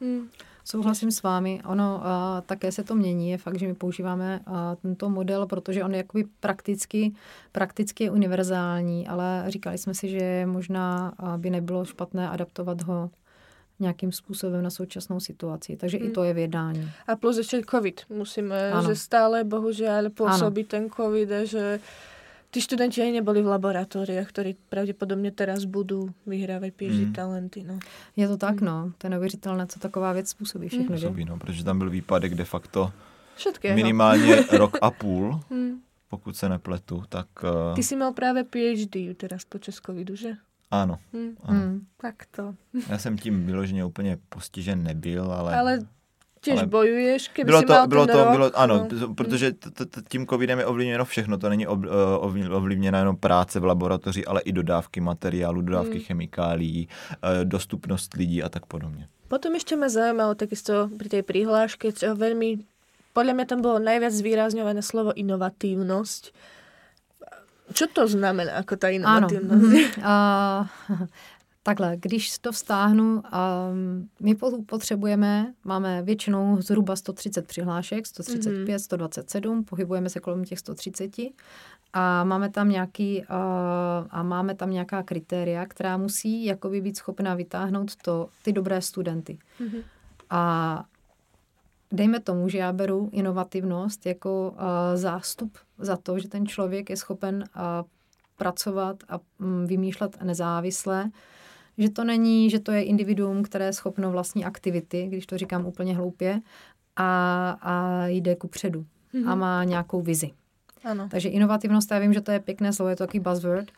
Hmm. Souhlasím s vámi. Ono a, také se to mění. Je fakt, že my používáme a, tento model, protože on je jakoby prakticky, prakticky je univerzální, ale říkali jsme si, že možná by nebylo špatné adaptovat ho nějakým způsobem na současnou situaci. Takže hmm. i to je v jednání.
A plus ještě covid. Musíme, ano. že stále bohužel působí ano. ten covid, že tí študenti aj neboli v laboratóriách, ktorí pravděpodobně teraz budou vyhrávat PhD mm. talenty. No.
Je to tak, mm. no. To je neuvěřitelné, co taková věc způsobí všechno, mm.
Působí, no, protože tam byl výpadek de facto Všetkého. minimálně rok a půl, mm. pokud se nepletu, tak...
Uh... Ty jsi měl právě PhD teraz po Českovidu, že?
Ano. Mm. ano. Mm.
Tak to.
Já jsem tím vyloženě úplně postižen nebyl, ale...
Ale Těž ale bojuješ, kdyby
bylo
si
to,
mal
bylo
ten
to,
rok,
bylo, ano, no. protože t, t, t, tím covidem je ovlivněno všechno, to není ob, eh, ovlivněna jenom práce v laboratoři, ale i dodávky materiálu, dodávky hmm. chemikálií, eh, dostupnost lidí a tak podobně.
Potom ještě mě zajímalo takisto pri tej prihláške, čo veľmi, podľa mňa tam bolo najviac zvýrazňované slovo inovatívnosť. Čo to znamená, ako ta inovatívnosť?
Ano. Uh, Takhle, když to vztáhnu, um, my potřebujeme, máme většinou zhruba 130 přihlášek, 135, mm-hmm. 127, pohybujeme se kolem těch 130 a máme tam nějaký uh, a máme tam nějaká kritéria, která musí jakoby být schopná vytáhnout to, ty dobré studenty. Mm-hmm. A dejme tomu, že já beru inovativnost jako uh, zástup za to, že ten člověk je schopen uh, pracovat a um, vymýšlet nezávisle, že to není, že to je individuum, které je schopno vlastní aktivity, když to říkám úplně hloupě, a, a jde ku předu mm-hmm. a má nějakou vizi. Ano. Takže inovativnost, já vím, že to je pěkné slovo, je to takový buzzword,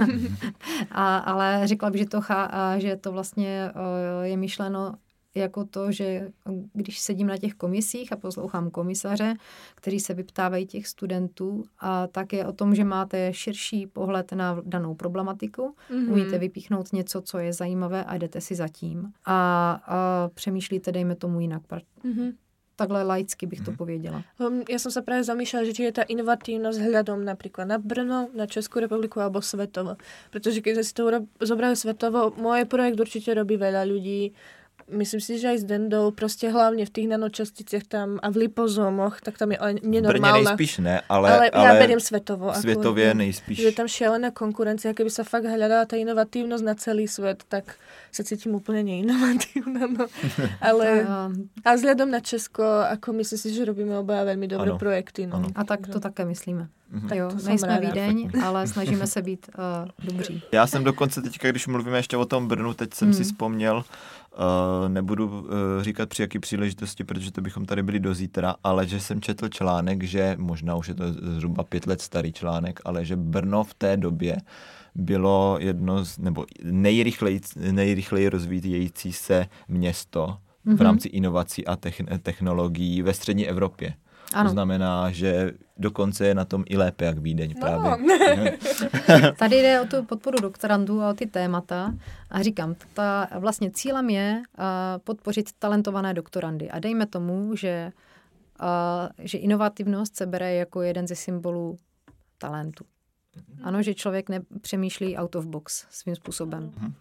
a, ale řekla bych, že to, chá, že to vlastně uh, je myšleno jako to, že když sedím na těch komisích a poslouchám komisaře, kteří se vyptávají těch studentů, a tak je o tom, že máte širší pohled na danou problematiku, mm-hmm. umíte vypíchnout něco, co je zajímavé a jdete si zatím. A, a přemýšlíte, dejme tomu jinak. Mm-hmm. Takhle laicky bych to mm. pověděla.
Um, já jsem se právě zamýšlela, že či je ta inovativnost hľadom například na Brno, na Českou republiku alebo svetovo. Protože když si to zobrali svetovo, můj projekt určitě robí veľa ľudí, myslím si, že aj s Dendou, prostě hlavně v těch nanočasticiach tam a v lipozomoch, tak tam je nenormálna.
Brně nejspíš ne, ale,
ale, ale já beriem svetovo.
Světově nejspíš.
Že je tam šialená konkurencia, keby sa fakt hľadala ta inovatívnosť na celý svět, tak se cítím úplně neinovatívna. No. Ale a vzhledem na Česko, ako myslím si, že robíme oba velmi dobré ano. projekty. No. Ano.
A tak to také myslíme. Mm-hmm. Tak jo, nejsme Vídeň, ale snažíme se být uh, dobří.
Já jsem dokonce teďka, když mluvíme ještě o tom Brnu, teď jsem mm. si vzpomněl, Uh, nebudu uh, říkat při jaký příležitosti, protože to bychom tady byli do zítra, ale že jsem četl článek, že možná už je to zhruba pět let starý článek, ale že Brno v té době bylo jedno z, nebo nejrychleji, nejrychleji rozvíjející se město v mhm. rámci inovací a technologií ve střední Evropě. Ano. To znamená, že dokonce je na tom i lépe, jak Vídeň no. právě.
Tady jde o tu podporu doktorandů a o ty témata. A říkám, ta, vlastně cílem je podpořit talentované doktorandy. A dejme tomu, že, že inovativnost se bere jako jeden ze symbolů talentu. Mhm. Ano, že člověk nepřemýšlí out of box svým způsobem. Uh-huh.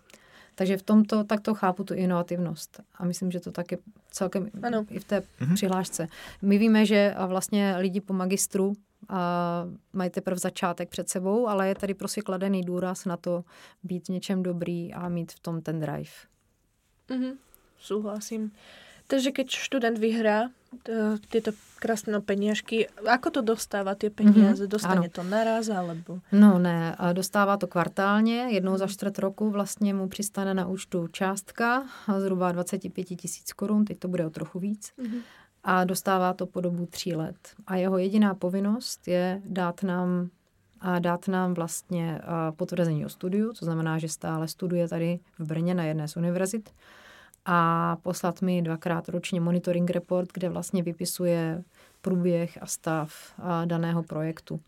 Takže v tomto takto chápu tu inovativnost. A myslím, že to tak je celkem ano. i v té mm-hmm. přihlášce. My víme, že vlastně lidi po magistru a mají teprve začátek před sebou, ale je tady prostě kladený důraz na to být něčem dobrý a mít v tom ten drive.
Mm-hmm. Souhlasím. Takže keď študent vyhrá t- tieto krásne peniažky, ako to dostáva tie peniaze? Mm-hmm, Dostane ano. to naraz alebo?
No ne, dostává to kvartálně, jednou za čtvrt roku vlastně mu přistane na účtu částka zhruba 25 tisíc korun, teď to bude o trochu víc. Mm-hmm. A dostává to po dobu tří let. A jeho jediná povinnost je dát nám a dát nám vlastně potvrzení o studiu, to znamená, že stále studuje tady v Brně na jedné z univerzit a poslat mi dvakrát ročně monitoring report, kde vlastně vypisuje průběh a stav daného projektu.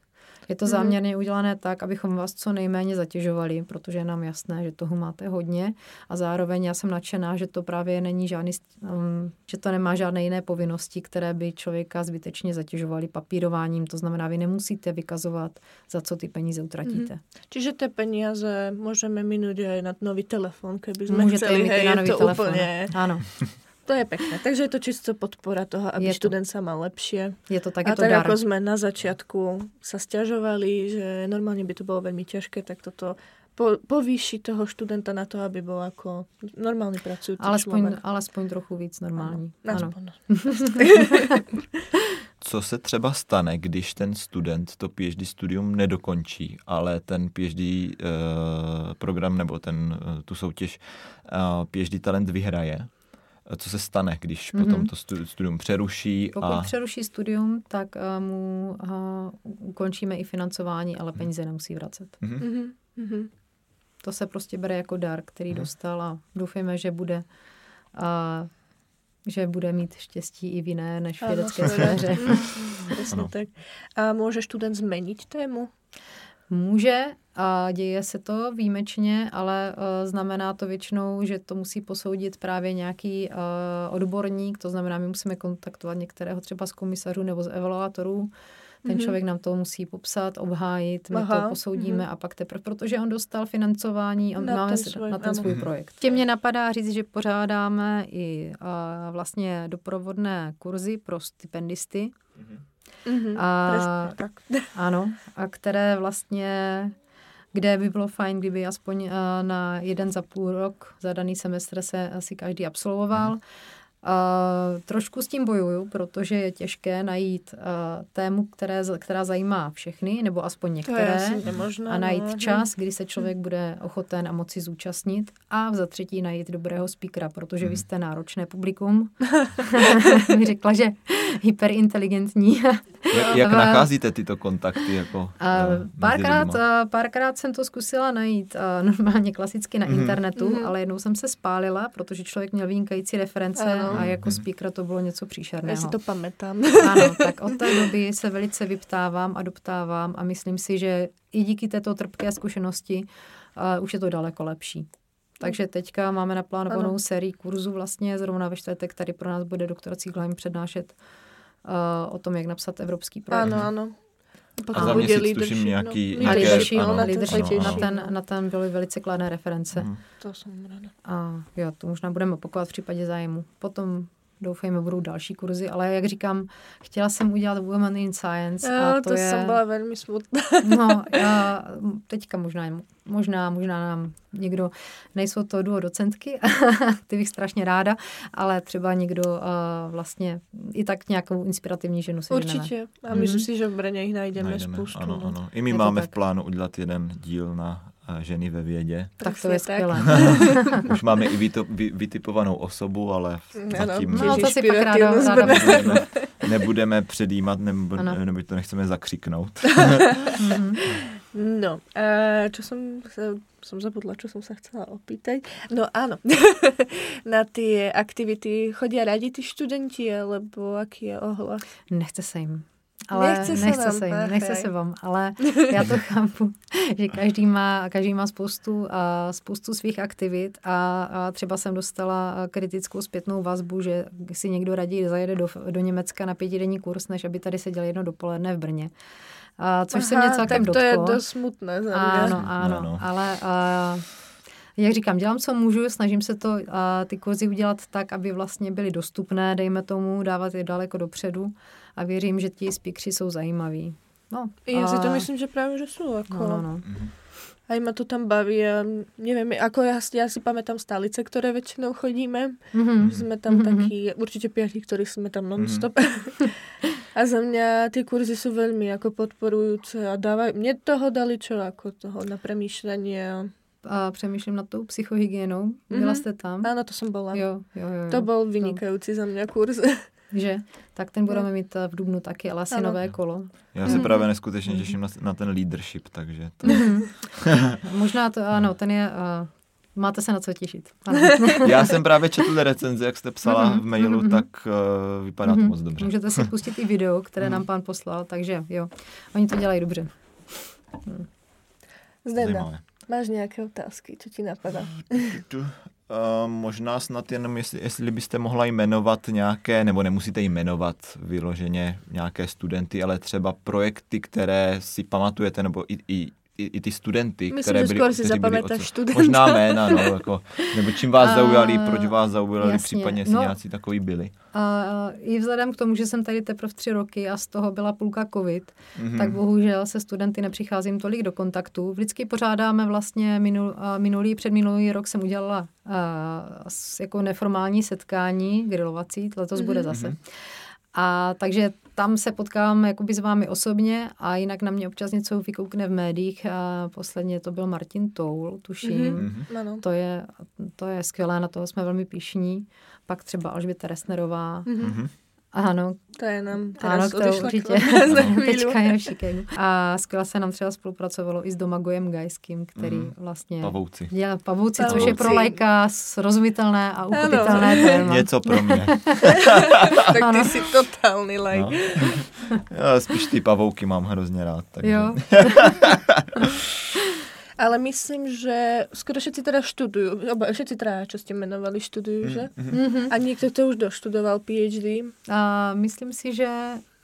Je to mhm. záměrně udělané tak, abychom vás co nejméně zatěžovali, protože je nám jasné, že toho máte hodně a zároveň já jsem nadšená, že to právě není žádný, um, že to nemá žádné jiné povinnosti, které by člověka zbytečně zatěžovaly papírováním. To znamená, vy nemusíte vykazovat, za co ty peníze utratíte. Mm-hmm.
Čiže ty peníze můžeme minut i na nový telefon, kdyby jsme Můžete chceli, hej, na nový to telefon. úplně...
Ano.
To je pekné. Takže je to čisto podpora toho, aby je študent sa mal lepšie.
Je to tak,
A
je to
tak
dar.
ako sme na začiatku sa stiažovali, že normálne by to bolo veľmi ťažké, tak toto po, povýši toho študenta na to, aby bol ako normálny pracujúci
alespoň,
člověk.
Alespoň trochu víc normální. Ano. ano.
Co se třeba stane, když ten student to PhD studium nedokončí, ale ten PhD uh, eh, program nebo ten, uh, tu soutěž uh, PhD talent vyhraje? Co se stane, když mm-hmm. potom to studium přeruší.
Pokud a... přeruší studium, tak uh, mu uh, ukončíme i financování, ale mhm. peníze mm-hmm. nemusí vracet. Mm-hmm. Mm-hmm. To se prostě bere jako dar, který mm-hmm. dostal a doufejme, že bude uh, že bude mít štěstí i v jiné než v vědecké sféře.
tak. A může student změnit tému?
Může a děje se to výjimečně, ale uh, znamená to většinou, že to musí posoudit právě nějaký uh, odborník, to znamená, my musíme kontaktovat některého třeba z komisařů nebo z evaluátorů, ten mm-hmm. člověk nám to musí popsat, obhájit, my Aha, to posoudíme mm-hmm. a pak teprve, protože on dostal financování, on na máme ten svůj, na ten svůj ano. projekt. Tě mě napadá říct, že pořádáme i uh, vlastně doprovodné kurzy pro stipendisty. Mm-hmm.
Mm-hmm, a, tak.
Ano, a které vlastně kde by bylo fajn, kdyby aspoň na jeden za půl rok za daný semestr se asi každý absolvoval. Mm. Uh, trošku s tím bojuju, protože je těžké najít uh, tému, které, která zajímá všechny, nebo aspoň některé,
nemožné,
a najít no. čas, kdy se člověk bude ochoten a moci zúčastnit a za třetí najít dobrého speakera, protože vy mhm. jste náročné publikum. Mi řekla, že hyperinteligentní.
jak, jak nacházíte tyto kontakty? Jako, uh,
párkrát, uh, párkrát jsem to zkusila najít uh, normálně klasicky na mm-hmm. internetu, mm-hmm. ale jednou jsem se spálila, protože člověk měl vynikající reference. Ano a jako speaker to bylo něco příšerného.
Já si to pamatám.
Ano, tak od té doby se velice vyptávám a doptávám a myslím si, že i díky této trpké zkušenosti uh, už je to daleko lepší. Takže teďka máme naplánovanou ano. sérii kurzů vlastně, zrovna ve čtvrtek tady pro nás bude doktor Cíglheim přednášet uh, o tom, jak napsat evropský projekt.
Ano, ano.
Pak a za měsíc tuším nějaký...
No. Nějaké, leadership, ano, na, leadership, ano, na, ten, na ten byly velice kladné reference. Hmm.
To jsem ráda.
A jo, to možná budeme opakovat v případě zájmu. Potom doufejme, budou další kurzy, ale jak říkám, chtěla jsem udělat Women in Science.
Jo,
a to,
to
je...
jsem byla velmi smutná.
no, já, teďka možná, možná, možná nám někdo, nejsou to duo docentky, ty bych strašně ráda, ale třeba někdo uh, vlastně i tak nějakou inspirativní ženu si
Určitě. A myslím mm-hmm. si, že v Brně jich najdeme, najdeme spoustu.
Ano, no. ano. I my je máme v plánu udělat jeden díl na ženy ve vědě.
Tak to je skvělé.
Už máme i vytipovanou osobu, ale zatím...
No, to si pak ráda, ráda
ne, nebudeme předjímat, nebo, nebo to nechceme zakřiknout.
Mhm. no, uh, čo som, som zabudla, čo som sa chcela opýtať. No áno, na ty aktivity chodia radi ty študenti, alebo aký je ohlas?
Nechce se jim. Ale nechce se, nechce se, jim, nechce se vám, ale já to chápu, že každý má, každý má spoustu, a spoustu svých aktivit a, a třeba jsem dostala kritickou zpětnou vazbu, že si někdo raději zajede do, do Německa na pětidenní kurz, než aby tady seděl jedno dopoledne v Brně. A, což Aha, se mě celkem
tak to dotklo. je dost smutné. Za
ano, ano, no, no. ale a, jak říkám, dělám, co můžu, snažím se to a, ty kurzy udělat tak, aby vlastně byly dostupné, dejme tomu, dávat je daleko dopředu a věřím, že ti speakři jsou zajímaví. No,
Já a... si to myslím, že právě, že jsou. Jako...
No, no, no.
aj ma to tam baví a neviem, ako ja, ja si pamätám stalice, ktoré väčšinou chodíme. Mm-hmm. Sme tam mm-hmm. takí, určite piati, ktorí sme tam non-stop. Mm-hmm. a za mňa tie kurzy sú veľmi ako podporujúce a dávajú, mne toho dali čo ako toho na premýšľanie.
A přemýšlím nad tou psychohygienou. Byla mm-hmm. jste tam?
Áno, to som bola.
Jo, jo, jo.
To bol vynikajúci no. za mňa kurz.
Že? Tak ten budeme mít eh, v Dubnu taky, ale asi ano. nové kolo.
Já se mm. právě neskutečně mm. těším na, na ten leadership, takže to...
Možná to, ano, ten je... Uh, máte se na co těšit. Ano.
Já jsem právě četl recenzi, jak jste psala mm-hmm. v mailu, mm-hmm. tak uh, vypadá mm-hmm. to moc dobře.
Můžete si pustit i video, které nám pán poslal, takže jo, oni to dělají dobře.
Hmm. Zdenda, máš nějaké otázky, co ti napadá?
Uh, možná snad jenom, jestli, jestli byste mohla jmenovat nějaké, nebo nemusíte jmenovat vyloženě nějaké studenty, ale třeba projekty, které si pamatujete, nebo i, i i, i ty studenty,
Myslím,
které
byly, si zapamätáš studenta.
Možná jména, no, jako, nebo čím vás zaujali, proč vás zaujali, jasně. případně jestli no, nějací takový byli.
A, I vzhledem k tomu, že jsem tady teprve tři roky a z toho byla půlka covid, mm-hmm. tak bohužel se studenty nepřicházím tolik do kontaktu. Vždycky pořádáme vlastně minul, minulý, předminulý rok jsem udělala a, jako neformální setkání, grilovací, letos mm-hmm. bude zase. Mm-hmm. A takže tam se potkám jakoby s vámi osobně a jinak na mě občas něco vykoukne v médiích. A posledně to byl Martin Toul, tuším. Mm-hmm. To, je, to je skvělé, na toho jsme velmi pišní. Pak třeba Alžběta Resnerová. Mm-hmm. Ano.
To je nám teraz
ano, to určitě. Teďka je v A skvěle se nám třeba spolupracovalo i s Domagojem Gajským, který mm. vlastně...
Pavouci.
Dělá pavouci, pavouci, což je pro lajka srozumitelné a uchopitelné téma.
Něco pro mě.
tak ty jsi totální lajk. No.
Já spíš ty pavouky mám hrozně rád. Takže.
Jo.
Ale myslím, že skoro všetci teda študujú, oba, všetci traja, čo ste menovali, študujú, mm, že? Mm-hmm. A niekto to už doštudoval PhD?
A myslím si, že,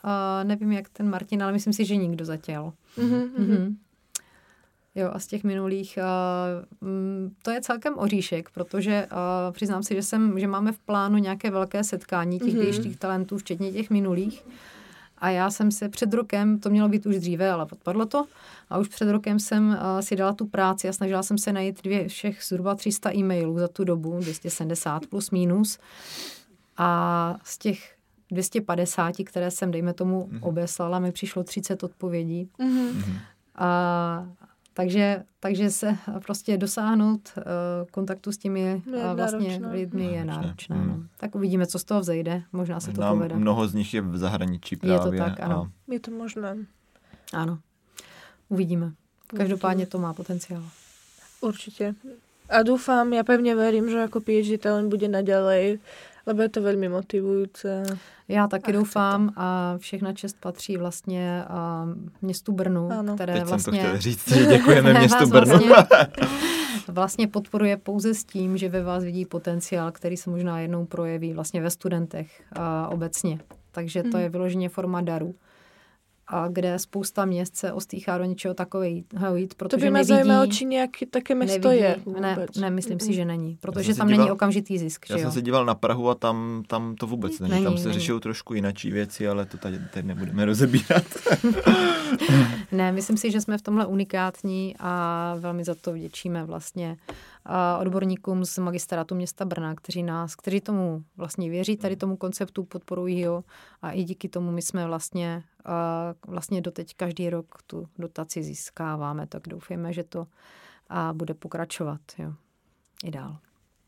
uh, nevím jak ten Martin, ale myslím si, že nikdo zatěl. Mm-hmm. Mm-hmm. Jo, a z těch minulých, uh, to je celkem oříšek, protože uh, přiznám si, že, jsem, že máme v plánu nějaké velké setkání těch mm-hmm. talentů, včetně těch minulých. A já jsem se před rokem, to mělo být už dříve, ale odpadlo to, a už před rokem jsem uh, si dala tu práci a snažila jsem se najít dvě, všech zhruba 300 e-mailů za tu dobu, 270 plus minus. A z těch 250, které jsem, dejme tomu, mm-hmm. obeslala, mi přišlo 30 odpovědí. Mm-hmm. A takže, takže se prostě dosáhnout uh, kontaktu s těmi uh, vlastně náročné. lidmi je náročné. Mm. No. Tak uvidíme, co z toho vzejde. Možná se to povede.
Mnoho z nich je v zahraničí právě.
Je to tak, ano.
A... Je to možné.
Ano. Uvidíme. Každopádně to má potenciál.
Určitě. A doufám, já pevně verím, že jako PhD talent bude naďalej lebo je to velmi motivující.
Já taky a doufám a všechna čest patří vlastně městu Brnu, ano. které
Teď
vlastně...
jsem to chtěl říct, že děkujeme městu Brnu.
Vlastně, vlastně podporuje pouze s tím, že ve vás vidí potenciál, který se možná jednou projeví vlastně ve studentech a obecně. Takže to je mhm. vyloženě forma daru a kde spousta měst se ostýchá do něčeho takového jít, protože To by mě zajímalo,
či nějaké také město nevidí, je
vůbec. Ne, ne, myslím si, že není, protože tam díval, není okamžitý zisk.
Já
že
jsem
jo?
se díval na Prahu a tam, tam to vůbec není. není tam se řešou trošku jinačí věci, ale to tady, tady nebudeme rozebírat.
ne, myslím si, že jsme v tomhle unikátní a velmi za to vděčíme vlastně odborníkům z magistrátu města Brna, kteří nás, kteří tomu vlastně věří, tady tomu konceptu, podporují ho a i díky tomu my jsme vlastně, vlastně doteď každý rok tu dotaci získáváme, tak doufejme, že to a bude pokračovat jo, i dál.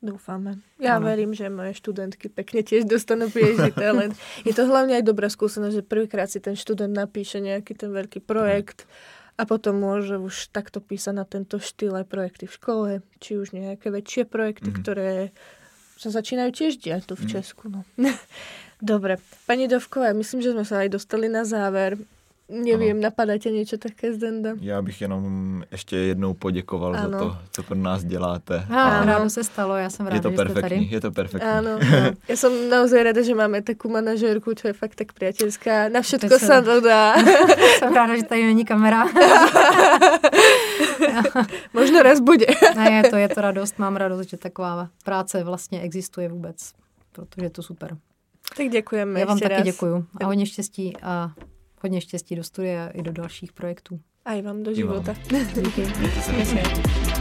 Doufáme. Já ano. verím, že moje studentky pekne tiež dostanú PhD talent. Je to hlavne aj dobrá skúsenosť, že prvýkrát si ten študent napíše nejaký ten veľký projekt. Mm a potom môže už takto písať na tento štýl aj projekty v škole, či už nejaké väčšie projekty, mm-hmm. ktoré sa začínajú tiež diať tu v mm-hmm. Česku. No. Dobre. Pani Dovková, myslím, že sme sa aj dostali na záver. Nevím, ano. napadá tě něco také Zdenda?
Já bych jenom ještě jednou poděkoval ano. za to, co pro nás děláte.
Ano, ráno se stalo, já jsem ráda,
je to
že
perfektní,
tady.
Je to perfektní.
Ano, no. Já jsem naozaj ráda, že máme takovou manažerku, čo je fakt tak priateľská. Na všetko se to dá.
jsem ráda, že tady není kamera.
Možno raz bude.
ne, je to, je to radost, mám radost, že taková práce vlastně existuje vůbec, protože je to super.
Tak děkujeme
Já vám taky
raz.
děkuju a hodně štěstí a hodně štěstí do studia i do dalších projektů.
Aj vám do života.
Díky.
Mějte se hezky.